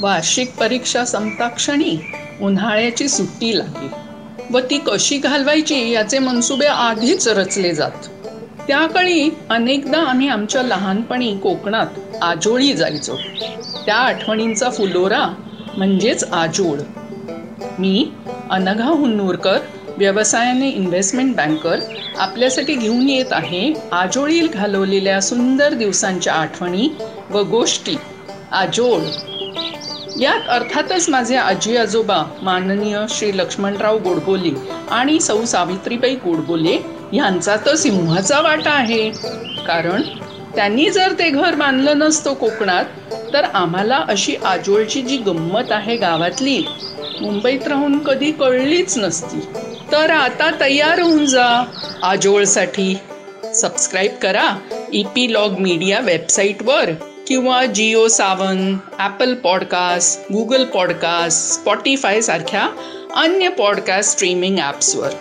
वार्षिक परीक्षा संपताक्षणी उन्हाळ्याची सुट्टी लागली. व ती कशी घालवायची याचे मनसुबे आधीच रचले जात. त्याकाळी अनेकदा आम्ही आमच्या लहानपणी कोकणात आजोळी जायचो. त्या आठवणींचा फुलोरा म्हणजेच आजोळ. मी अनघा हुन्नूरकर व्यवसायाने इन्व्हेस्टमेंट बँकर आपल्यासाठी घेऊन येत आहे आजोळी घालवलेल्या सुंदर दिवसांच्या आठवणी व गोष्टी. आजोळ. यात अर्थातच माझे आजी आजोबा माननीय श्री लक्ष्मणराव गोडबोले आणि सौ सावित्रीबाई गोडबोले यांचा तर सिंहाचा वाटा आहे. कारण त्यांनी जर ते घर बांधलं नसतं कोकणात तर आम्हाला अशी आजोळची जी गंमत आहे गावातली मुंबईत राहून कधी कळलीच नसती. तर आता तयार होऊन जा. आजोळसाठी सबस्क्राईब करा. ई पी लॉग मीडिया वेबसाईटवर. किंवा Jio Saavn Apple podcast Google podcast Spotify सारख्या अन्य पॉडकास्ट स्ट्रीमिंग ॲप्सवर